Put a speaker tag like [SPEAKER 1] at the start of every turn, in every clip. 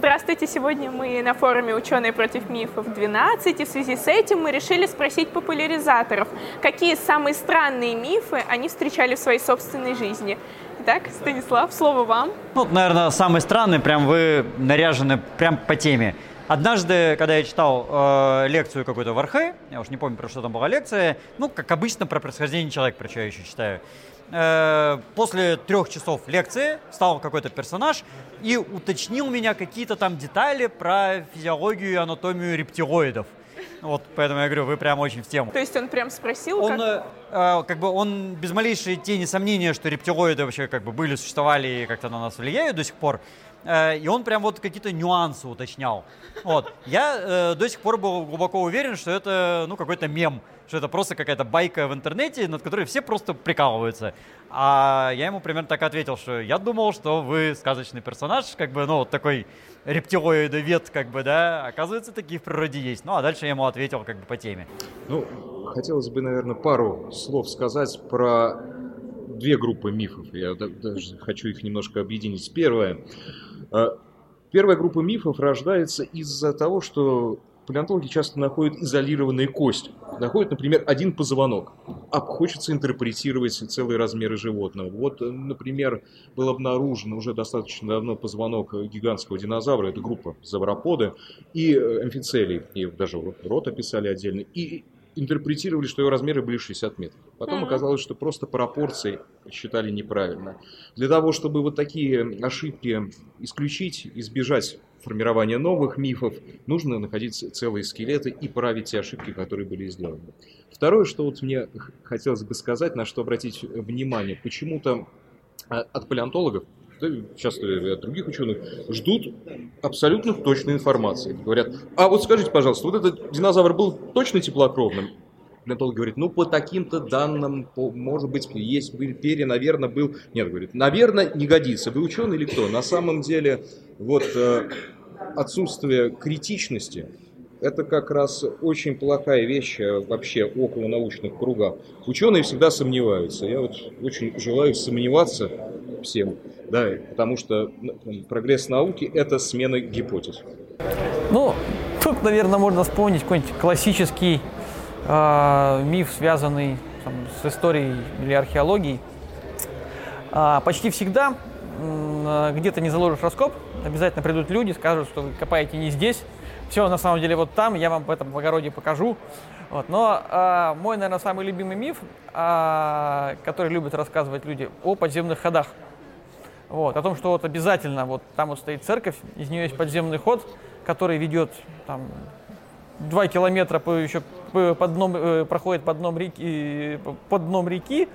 [SPEAKER 1] Здравствуйте! Сегодня мы на форуме «Ученые против мифов 12», и в связи с этим мы решили спросить популяризаторов, какие самые странные мифы они встречали в своей собственной жизни. Итак, Станислав, слово вам.
[SPEAKER 2] Ну, наверное, самый странный, прям вы наряжены прям по теме. Однажды, когда я читал э, лекцию какую-то в Архе, я уж не помню, про что там была лекция, ну, как обычно, про происхождение человека, про что я еще читаю. Э, после трех часов лекции встал какой-то персонаж и уточнил меня какие-то там детали про физиологию и анатомию рептилоидов. Вот, поэтому я говорю, вы прям очень в тему.
[SPEAKER 1] То есть он прям спросил,
[SPEAKER 2] Он,
[SPEAKER 1] как...
[SPEAKER 2] э, как бы, он без малейшей тени сомнения, что рептилоиды вообще как бы были, существовали и как-то на нас влияют до сих пор. Э, и он прям вот какие-то нюансы уточнял. Вот. Я э, до сих пор был глубоко уверен, что это, ну, какой-то мем, что это просто какая-то байка в интернете, над которой все просто прикалываются. А я ему примерно так ответил, что я думал, что вы сказочный персонаж, как бы, ну, вот такой рептилоидовед, как бы, да, оказывается, такие в природе есть. Ну, а дальше я ему ответил, как бы, по теме.
[SPEAKER 3] Ну, хотелось бы, наверное, пару слов сказать про две группы мифов. Я даже хочу их немножко объединить. Первое. Э, первая группа мифов рождается из-за того, что палеонтологи часто находят изолированные кости. Находят, например, один позвонок, а хочется интерпретировать целые размеры животного. Вот, например, был обнаружен уже достаточно давно позвонок гигантского динозавра, это группа завроподы, и э, амфицелий, и даже рот описали отдельно, и интерпретировали, что его размеры были 60 метров. Потом оказалось, что просто пропорции считали неправильно. Для того, чтобы вот такие ошибки исключить, избежать формирования новых мифов, нужно находить целые скелеты и править те ошибки, которые были сделаны. Второе, что вот мне хотелось бы сказать, на что обратить внимание, почему-то а, от палеонтологов часто от других ученых, ждут абсолютно точной информации. Говорят, а вот скажите, пожалуйста, вот этот динозавр был точно теплокровным? Палеонтолог говорит, ну, по таким-то данным, по, может быть, есть был перья, наверное, был... Нет, говорит, наверное, не годится. Вы ученый или кто? На самом деле, вот э, отсутствие критичности это как раз очень плохая вещь э, вообще около научных кругах. Ученые всегда сомневаются. Я вот очень желаю сомневаться всем, да, потому что прогресс науки – это смена гипотез.
[SPEAKER 4] Ну, тут, наверное, можно вспомнить какой-нибудь классический э, миф, связанный там, с историей или археологией. А, почти всегда э, где-то не заложишь раскоп, обязательно придут люди, скажут, что вы копаете не здесь, все на самом деле вот там, я вам в этом в огороде покажу. Вот. Но э, мой, наверное, самый любимый миф, э, который любят рассказывать люди, о подземных ходах. Вот, о том, что вот обязательно вот там вот стоит церковь, из нее есть подземный ход, который ведет там два километра по, еще по дном, э, проходит под дном реки, под дном реки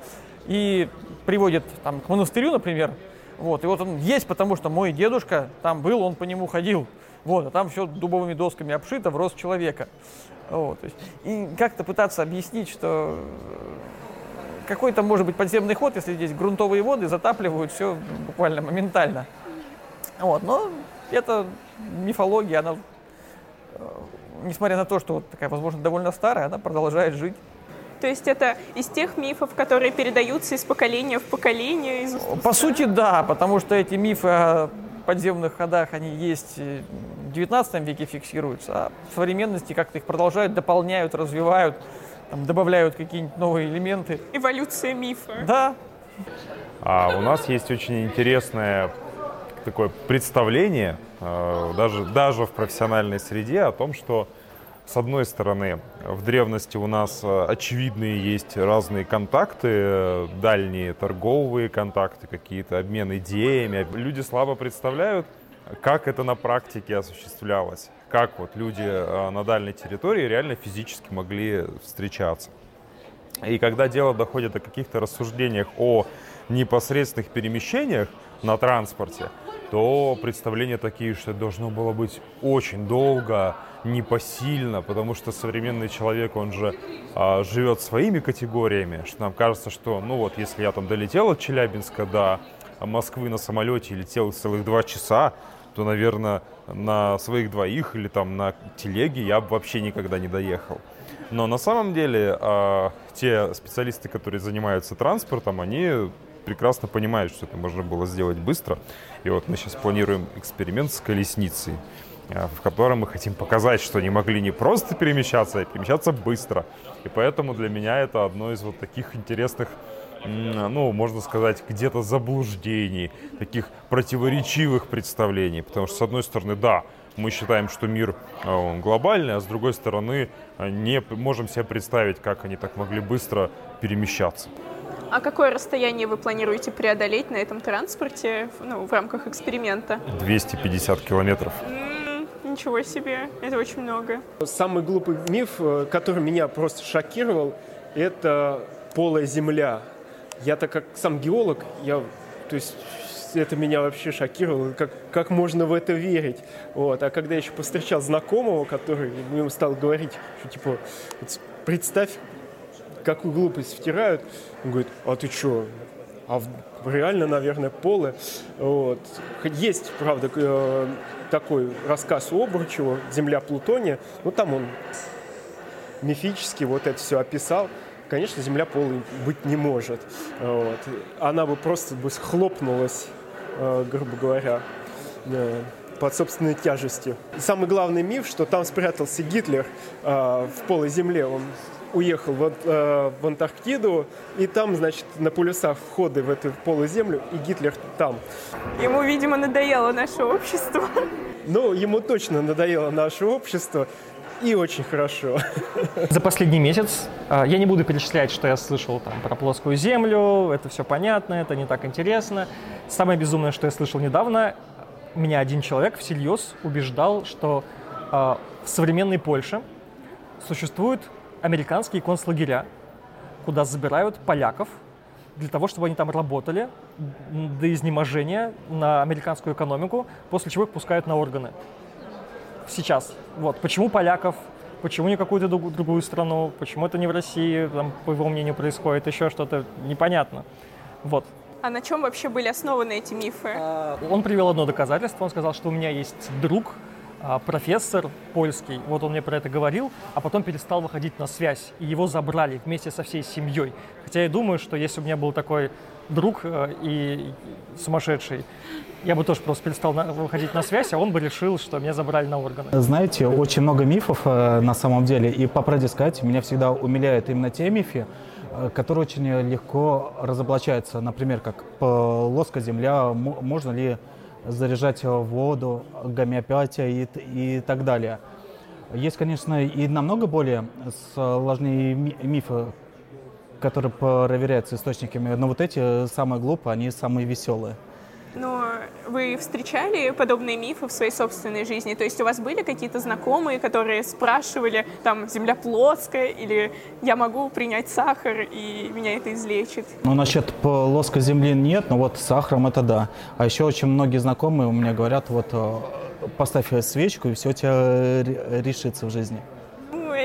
[SPEAKER 4] и приводит там к монастырю, например. Вот, и вот он есть, потому что мой дедушка там был, он по нему ходил. Вот, а там все дубовыми досками обшито в рост человека. Вот, и как-то пытаться объяснить, что какой-то может быть подземный ход, если здесь грунтовые воды затапливают все буквально моментально. Вот, но это мифология, она, э, несмотря на то, что вот такая, возможно, довольно старая, она продолжает жить.
[SPEAKER 1] То есть это из тех мифов, которые передаются из поколения в поколение? Из...
[SPEAKER 4] По сути, да, потому что эти мифы о подземных ходах, они есть в 19 веке фиксируются, а в современности как-то их продолжают, дополняют, развивают, там, добавляют какие-нибудь новые элементы.
[SPEAKER 1] Эволюция мифа.
[SPEAKER 4] Да.
[SPEAKER 5] А у нас есть очень интересное такое представление, э, даже, даже в профессиональной среде, о том, что с одной стороны, в древности у нас э, очевидные есть разные контакты, дальние торговые контакты, какие-то обмен идеями. Люди слабо представляют, как это на практике осуществлялось, как вот люди э, на дальней территории реально физически могли встречаться. И когда дело доходит о каких-то рассуждениях о непосредственных перемещениях на транспорте, то представления такие, что должно было быть очень долго, непосильно, потому что современный человек, он же а, живет своими категориями, что нам кажется, что, ну вот, если я там долетел от Челябинска до Москвы на самолете и летел целых два часа, то, наверное, на своих двоих или там на телеге я бы вообще никогда не доехал. Но на самом деле э, те специалисты, которые занимаются транспортом, они прекрасно понимают, что это можно было сделать быстро. И вот мы сейчас планируем эксперимент с колесницей э, в котором мы хотим показать, что они могли не просто перемещаться, а перемещаться быстро. И поэтому для меня это одно из вот таких интересных ну, можно сказать, где-то заблуждений, таких противоречивых представлений. Потому что, с одной стороны, да, мы считаем, что мир а, он глобальный, а с другой стороны, а, не можем себе представить, как они так могли быстро перемещаться.
[SPEAKER 1] А какое расстояние вы планируете преодолеть на этом транспорте ну, в рамках эксперимента?
[SPEAKER 5] 250 километров.
[SPEAKER 1] ничего себе, это очень много.
[SPEAKER 6] Самый глупый миф, э, который меня просто шокировал, это полая земля. Я так как сам геолог, я, то есть это меня вообще шокировало, как, как можно в это верить. Вот. А когда я еще повстречал знакомого, который ему стал говорить, что типа, представь, какую глупость втирают, он говорит, а ты что, а реально, наверное, полы. Вот. Есть, правда, э, такой рассказ у Обручева «Земля Плутония», ну там он мифически вот это все описал конечно, Земля полой быть не может. Вот. Она бы просто бы схлопнулась, э, грубо говоря, э, под собственной тяжестью. самый главный миф, что там спрятался Гитлер э, в полой земле. Он уехал в, в Антарктиду, и там, значит, на полюсах входы в эту полую землю, и Гитлер там.
[SPEAKER 1] Ему, видимо, надоело наше общество.
[SPEAKER 6] Ну, ему точно надоело наше общество и очень хорошо.
[SPEAKER 7] За последний месяц а, я не буду перечислять, что я слышал там про плоскую землю, это все понятно, это не так интересно. Самое безумное, что я слышал недавно, меня один человек всерьез убеждал, что э, в современной Польше существуют американские концлагеря, куда забирают поляков для того, чтобы они там работали до изнеможения на американскую экономику, после чего их пускают на органы сейчас. Вот. Почему поляков, почему не какую-то другую страну, почему это не в России, там, по его мнению, происходит, еще что-то непонятно. Вот.
[SPEAKER 1] А на чем вообще были основаны эти мифы?
[SPEAKER 7] А, он привел одно доказательство. Он сказал, что у меня есть друг, а, профессор польский, вот он мне про это говорил, а потом перестал выходить на связь, и его забрали вместе со всей семьей. Хотя я думаю, что если у меня был такой друг э, и сумасшедший, я бы тоже просто перестал выходить на связь, а он бы решил, что меня забрали на органы.
[SPEAKER 8] Знаете, очень много мифов э, на самом деле, и по правде сказать, меня всегда умиляют именно те мифы, э, которые очень легко разоблачаются. Например, как плоская земля, можно ли заряжать воду, гомеопатия и, и так далее. Есть, конечно, и намного более сложные мифы, которые проверяются источниками, но вот эти самые глупые, они самые веселые.
[SPEAKER 1] Но вы встречали подобные мифы в своей собственной жизни? То есть у вас были какие-то знакомые, которые спрашивали, там, земля плоская, или я могу принять сахар, и меня это излечит?
[SPEAKER 8] Ну, насчет плоской земли нет, но вот с сахаром это да. А еще очень многие знакомые у меня говорят, вот, э, поставь свечку, и все у тебя решится в жизни.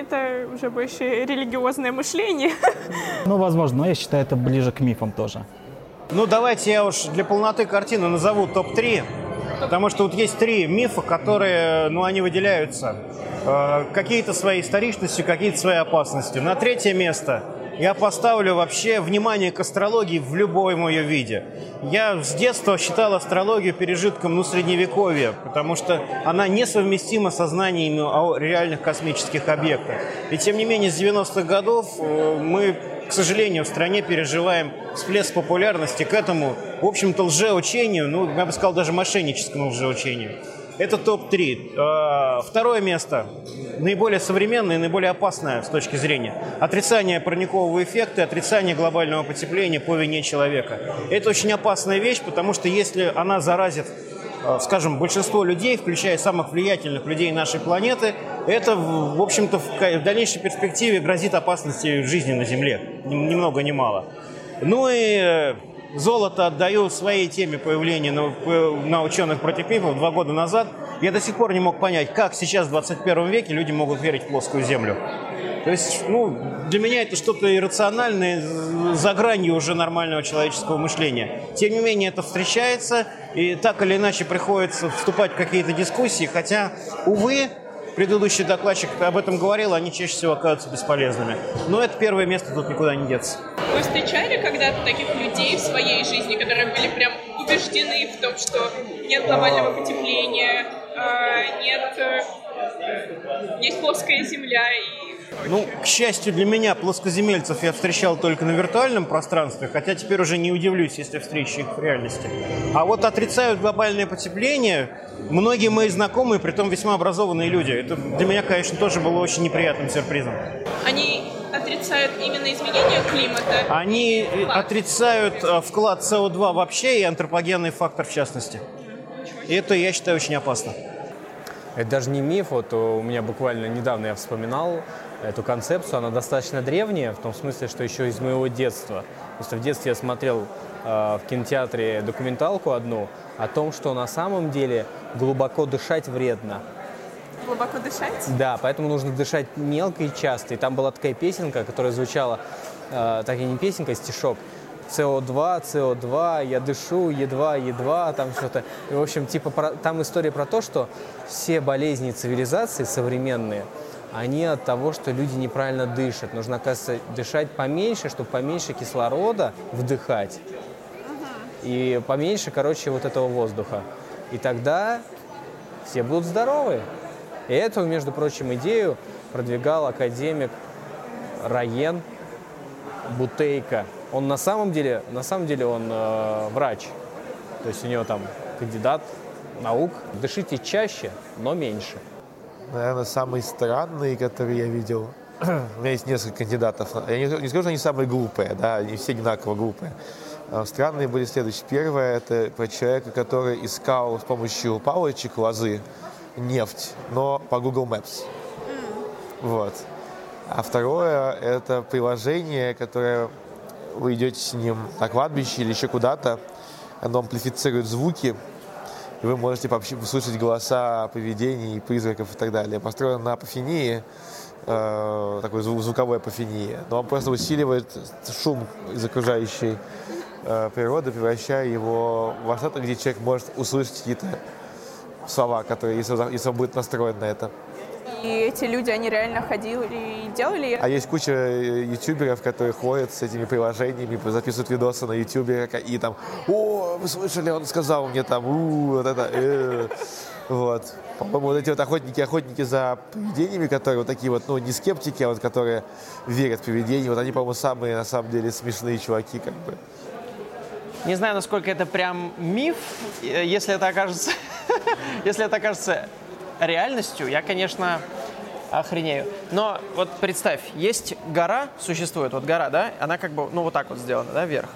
[SPEAKER 1] Это уже больше религиозное мышление.
[SPEAKER 8] Ну, возможно, но я считаю, это ближе к мифам тоже.
[SPEAKER 9] Ну, давайте я уж для полноты картины назову топ-3. Потому что вот есть три мифа, которые, ну, они выделяются. Э, какие-то своей историчностью, какие-то своей опасностью. На третье место я поставлю вообще внимание к астрологии в любом ее виде. Я с детства считал астрологию пережитком ну, средневековья, потому что она несовместима со знаниями о реальных космических объектах. И тем не менее, с 90-х годов э, мы к сожалению, в стране переживаем всплеск популярности к этому, в общем-то, лжеучению, ну, я бы сказал, даже мошенническому лжеучению. Это топ-3. А, второе место, наиболее современное и наиболее опасное с точки зрения. Отрицание парникового эффекта отрицание глобального потепления по вине человека. Это очень опасная вещь, потому что если она заразит Э, скажем, большинство людей, включая самых влиятельных людей нашей планеты, это, в общем-то, в дальнейшей перспективе грозит опасности жизни на Земле. Ни много ни мало. Ну и э, золото отдаю своей теме появления на, на ученых против мифов два года назад. Я до сих пор не мог понять, как сейчас в 21 веке люди могут верить в плоскую Землю. То есть, ну, для меня это что-то иррациональное, за гранью уже нормального человеческого мышления. Тем не менее, это встречается, и так или иначе приходится вступать в какие-то дискуссии, хотя, увы, предыдущий докладчик об этом говорил, они чаще всего оказываются бесполезными. Но это первое место, тут никуда не деться.
[SPEAKER 1] Вы встречали когда-то таких людей в своей жизни, которые были прям убеждены в том, что нет глобального потепления, э, нет, э, есть плоская земля и
[SPEAKER 9] Ну, к счастью для меня, плоскоземельцев я встречал только на виртуальном пространстве, хотя теперь уже не удивлюсь, если встречу их в реальности. А вот отрицают глобальное потепление многие мои знакомые, при том весьма образованные люди. Это для меня, конечно, тоже было очень неприятным сюрпризом.
[SPEAKER 1] они отрицают именно изменение климата.
[SPEAKER 9] Они э, отрицают э, вклад СО2 вообще и антропогенный фактор в частности. И это, я считаю, очень опасно.
[SPEAKER 10] Это даже не миф, вот у меня буквально недавно я вспоминал эту концепцию, она достаточно древняя, в том смысле, что еще из моего детства. Просто в детстве я смотрел э, в кинотеатре документалку одну о том, что на самом деле глубоко дышать вредно.
[SPEAKER 1] Глубоко дышать.
[SPEAKER 10] Да, поэтому нужно дышать мелко и часто. И там была такая песенка, которая звучала, э, так и не песенка, а стишок. СО2, СО2, я дышу, едва, едва, там что-то. И, в общем, типа, про- там история про то, что все болезни цивилизации современные, они от того, что люди неправильно дышат. Нужно, оказывается, дышать поменьше, чтобы поменьше кислорода вдыхать. И поменьше, короче, вот этого воздуха. И тогда все будут здоровы. И эту, между прочим, идею продвигал академик Раен Бутейко. Он на самом деле, на самом деле он э, врач. То есть у него там кандидат наук. Дышите чаще, но меньше.
[SPEAKER 11] Наверное, самый странный, который я видел. У меня есть несколько кандидатов. Я не, не скажу, что они самые глупые, да, они все одинаково глупые. А Странные были следующие. Первое – это про человека, который искал с помощью палочек лозы нефть, но по Google Maps. Вот. А второе – это приложение, которое вы идете с ним на кладбище или еще куда-то, оно амплифицирует звуки, и вы можете пообще- слышать голоса привидений, призраков и так далее. Построено на апофении, э, такой зву- звуковой апофении, но он просто усиливает шум из окружающей э, природы, превращая его во что-то, где человек может услышать какие-то слова, которые, если, если он будет настроен на это.
[SPEAKER 1] И эти люди, они реально ходили и делали.
[SPEAKER 11] А есть куча э, ютуберов, которые ходят с этими приложениями, записывают видосы на ютубе, и там, о, вы слышали, он сказал мне там, у, вот это, э». вот. По-моему, вот эти вот охотники, охотники за привидениями, которые вот такие вот, ну, не скептики, а вот которые верят в привидения, вот они, по-моему, самые, на самом деле, смешные чуваки, как бы.
[SPEAKER 12] Не знаю, насколько это прям миф. Э, Если это окажется, если это окажется реальностью, я, конечно, охренею. Но вот представь, есть гора, существует вот гора, да, она как бы, ну вот так вот сделана, да, вверх.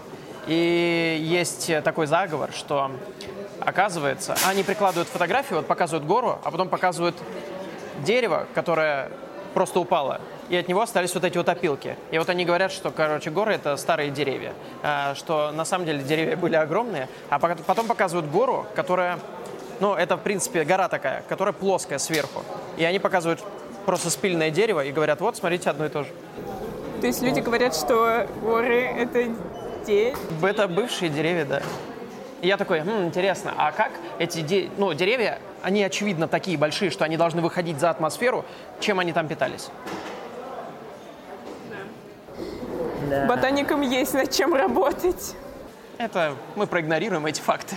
[SPEAKER 12] И есть такой заговор, что оказывается, они прикладывают фотографию, вот показывают гору, а потом показывают дерево, которое просто упало, и от него остались вот эти вот опилки. И вот они говорят, что, короче, горы — это старые деревья, а, что на самом деле деревья были огромные, а потом показывают гору, которая, ну, это, в принципе, гора такая, которая плоская сверху. И они показывают просто спильное дерево и говорят, вот, смотрите, одно и то же.
[SPEAKER 1] То есть люди говорят, что горы — это деревья.
[SPEAKER 12] Это бывшие деревья, да. И я такой, «Хм, интересно, а как эти де- ну, деревья, они, очевидно, такие большие, что они должны выходить за атмосферу, чем они там питались?
[SPEAKER 1] Ботаникам есть над чем работать.
[SPEAKER 12] Это мы проигнорируем эти факты.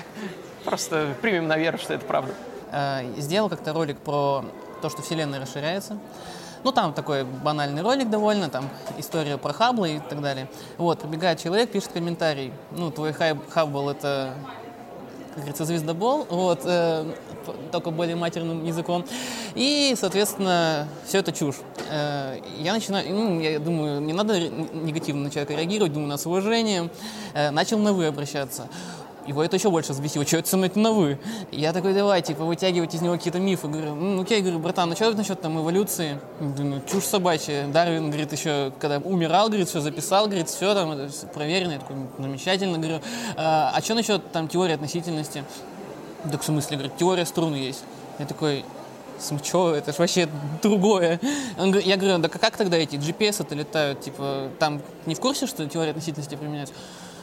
[SPEAKER 12] Просто примем на веру, что это правда.
[SPEAKER 13] э, сделал как-то ролик про то, что Вселенная расширяется. Ну, там такой банальный ролик довольно, там история про Хаббла и так далее. Вот, пробегает человек, пишет комментарий. Ну, твой Хаббл — это, как говорится, звездобол, вот, э, только более матерным языком. И, соответственно, все это чушь. Э, я начинаю, ну, я думаю, не надо негативно на человека реагировать, думаю, на с уважением. Э, начал на «вы» обращаться. Его это еще больше взбесило. Что это со на вы? Я такой, давай, типа, вытягивать из него какие-то мифы. Говорю, ну, окей, говорю, братан, ну что насчет там эволюции? Думаю, чушь собачья. Дарвин, говорит, еще когда умирал, говорит, все записал, говорит, все там, это проверено. Я такой, замечательно, говорю. А, а что насчет там теории относительности? Так в смысле, говорит, теория струн есть. Я такой, что, это ж вообще другое. Я говорю, да как тогда эти GPS-то летают? Типа, там не в курсе, что теория относительности применяется?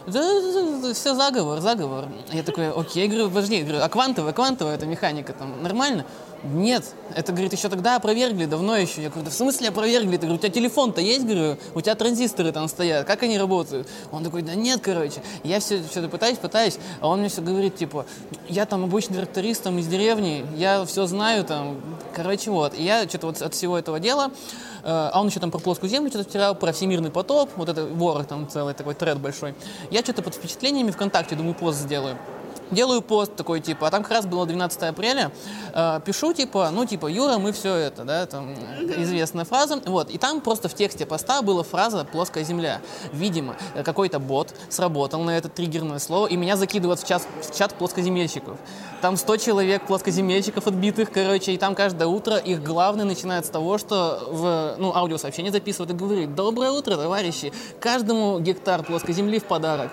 [SPEAKER 13] Да, все заговор, заговор. Я такой, окей, говорю, подожди, говорю, а квантовая, квантовая эта механика там нормально? Нет, это, говорит, еще тогда опровергли, давно еще. Я говорю, да в смысле опровергли? Ты говорю, у тебя телефон-то есть, говорю, у тебя транзисторы там стоят, как они работают? Он такой, да нет, короче. Я все что-то пытаюсь, пытаюсь, а он мне все говорит, типа, я там обычный тракторист из деревни, я все знаю там, короче, вот. И я что-то вот от всего этого дела, э, а он еще там про плоскую землю что-то втирал, про всемирный потоп, вот это ворох там целый такой тред большой. Я что-то под впечатлениями ВКонтакте, думаю, пост сделаю делаю пост такой, типа, а там как раз было 12 апреля, э, пишу, типа, ну, типа, Юра, мы все это, да, там, известная фраза, вот, и там просто в тексте поста была фраза «плоская земля». Видимо, какой-то бот сработал на это триггерное слово, и меня закидывают в чат, в чат плоскоземельщиков. Там 100 человек плоскоземельщиков отбитых, короче, и там каждое утро их главный начинает с того, что в, ну, аудиосообщение записывает и говорит «Доброе утро, товарищи! Каждому гектар плоской земли в подарок».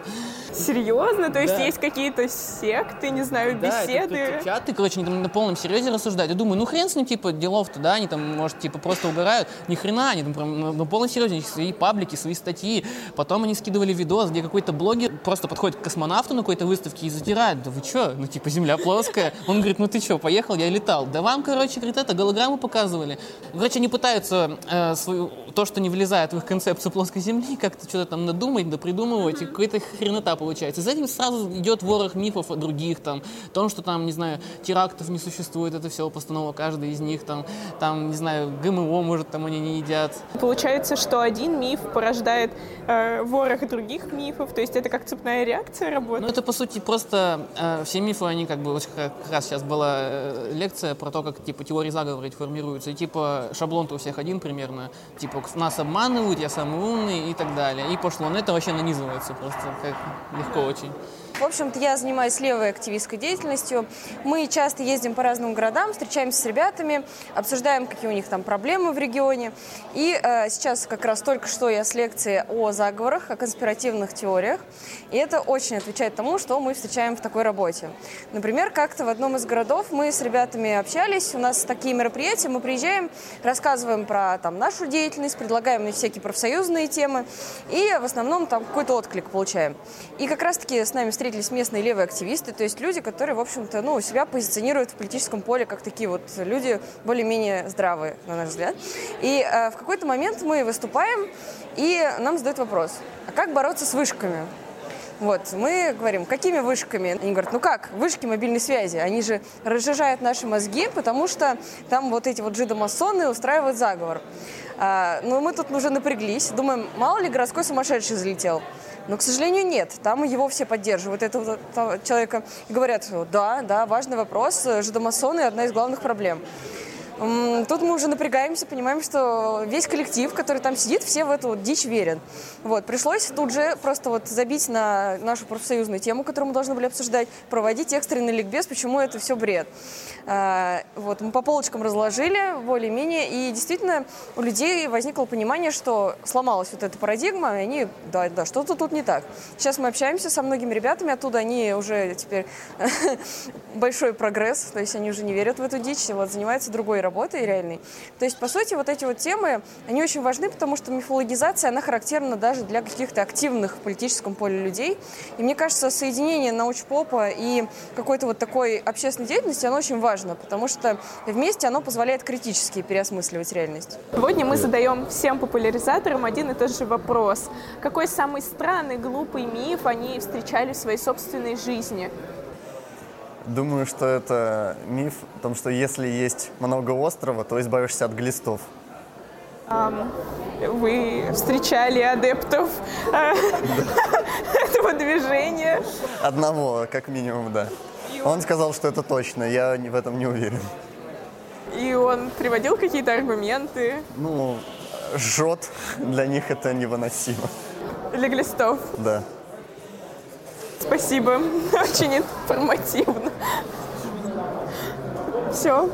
[SPEAKER 1] Серьезно? То есть
[SPEAKER 13] Да.
[SPEAKER 1] есть какие-то секты, не знаю,
[SPEAKER 13] Да, это
[SPEAKER 1] беседы?
[SPEAKER 13] тут чаты, короче, они там на полном серьезе рассуждают. Я думаю, ну хрен с ним, типа, делов-то, да, они там, может, типа, просто угорают. Ни хрена, они там прям на, на полном серьезе, у них свои паблики, свои статьи. Потом они скидывали видос, где какой-то блогер просто подходит к космонавту на какой-то выставке и затирает. Да вы чё? Ну, типа, земля плоская. Он говорит, ну ты чё, поехал, я летал. Да вам, короче, говорит, это, голограмму показывали. Короче, они пытаются э, свою, то, что не влезает в их концепцию плоской земли, как-то что-то там надумать, да придумывать, и какая-то хренота получается. Из этим сразу идет ворох мифов о других, там, о том, что там, не знаю, терактов не существует, это все постанова каждой из них, там, там, не знаю, ГМО, может, там они не едят.
[SPEAKER 1] Получается, что один миф порождает э, ворох других мифов, то есть это как цепная реакция работает?
[SPEAKER 13] Ну, это, по сути, просто э, все мифы, они как бы, вот как раз сейчас была э, лекция про то, как, типа, теории заговора формируются, и, типа, шаблон-то у всех один примерно, типа, нас обманывают, я самый умный и так далее. И пошло. Но это вообще нанизывается просто как легко очень.
[SPEAKER 14] В общем-то, я занимаюсь левой активистской деятельностью. Мы часто ездим по разным городам, встречаемся с ребятами, обсуждаем, какие у них там проблемы в регионе. И э, сейчас как раз только что я с лекции о заговорах, о конспиративных теориях. И это очень отвечает тому, что мы встречаем в такой работе. Например, как-то в одном из городов мы с ребятами общались, у нас такие мероприятия, мы приезжаем, рассказываем про там, нашу деятельность, предлагаем всякие профсоюзные темы, и в основном там какой-то отклик получаем. И как раз-таки с нами встретились местные левые активисты, то есть люди, которые, в общем-то, ну, себя позиционируют в политическом поле как такие вот люди более-менее здравые, на наш взгляд. И э, в какой-то момент мы выступаем, и нам задают вопрос, а как бороться с вышками? Вот, мы говорим, какими вышками? Они говорят, ну как, вышки мобильной связи, они же разжижают наши мозги, потому что там вот эти вот жидомасоны устраивают заговор. А, ну, мы тут уже напряглись, думаем, мало ли городской сумасшедший залетел. Но, к сожалению, нет. Там его все поддерживают, этого того человека. И говорят, да, да, важный вопрос, жидомасоны – одна из главных проблем. Тут мы уже напрягаемся, понимаем, что весь коллектив, который там сидит, все в эту вот дичь верят. Вот, пришлось тут же просто вот забить на нашу профсоюзную тему, которую мы должны были обсуждать, проводить экстренный ликбез, почему это все бред. А, Вот, мы по полочкам разложили более-менее, и действительно у людей возникло понимание, что сломалась вот эта парадигма, и они, да, да, что-то тут не так. Сейчас мы общаемся со многими ребятами оттуда, они уже теперь большой прогресс, то есть они уже не верят в эту дичь, вот, занимаются другой работой реальной. То есть, по сути, вот эти вот темы, они очень важны, потому что мифологизация, она характерна даже для каких-то активных в политическом поле людей. И мне кажется, соединение научпопа и какой-то вот такой общественной деятельности, оно очень важно, потому что вместе оно позволяет критически переосмысливать реальность.
[SPEAKER 1] Сегодня мы задаем всем популяризаторам один и тот же вопрос. Какой самый странный, глупый миф они встречали в своей собственной жизни?
[SPEAKER 15] Думаю, что это миф о том, что если есть много острова, то избавишься от глистов.
[SPEAKER 1] Ам, Вы встречали адептов э, этого движения?
[SPEAKER 15] Одного, как минимум, да. Он сказал, что это точно, я в этом не уверен.
[SPEAKER 1] И он приводил какие-то аргументы
[SPEAKER 15] Ну, жжет, для них это невыносимо.
[SPEAKER 1] для глистов.
[SPEAKER 15] Да.
[SPEAKER 1] Спасибо, очень информативно. Все.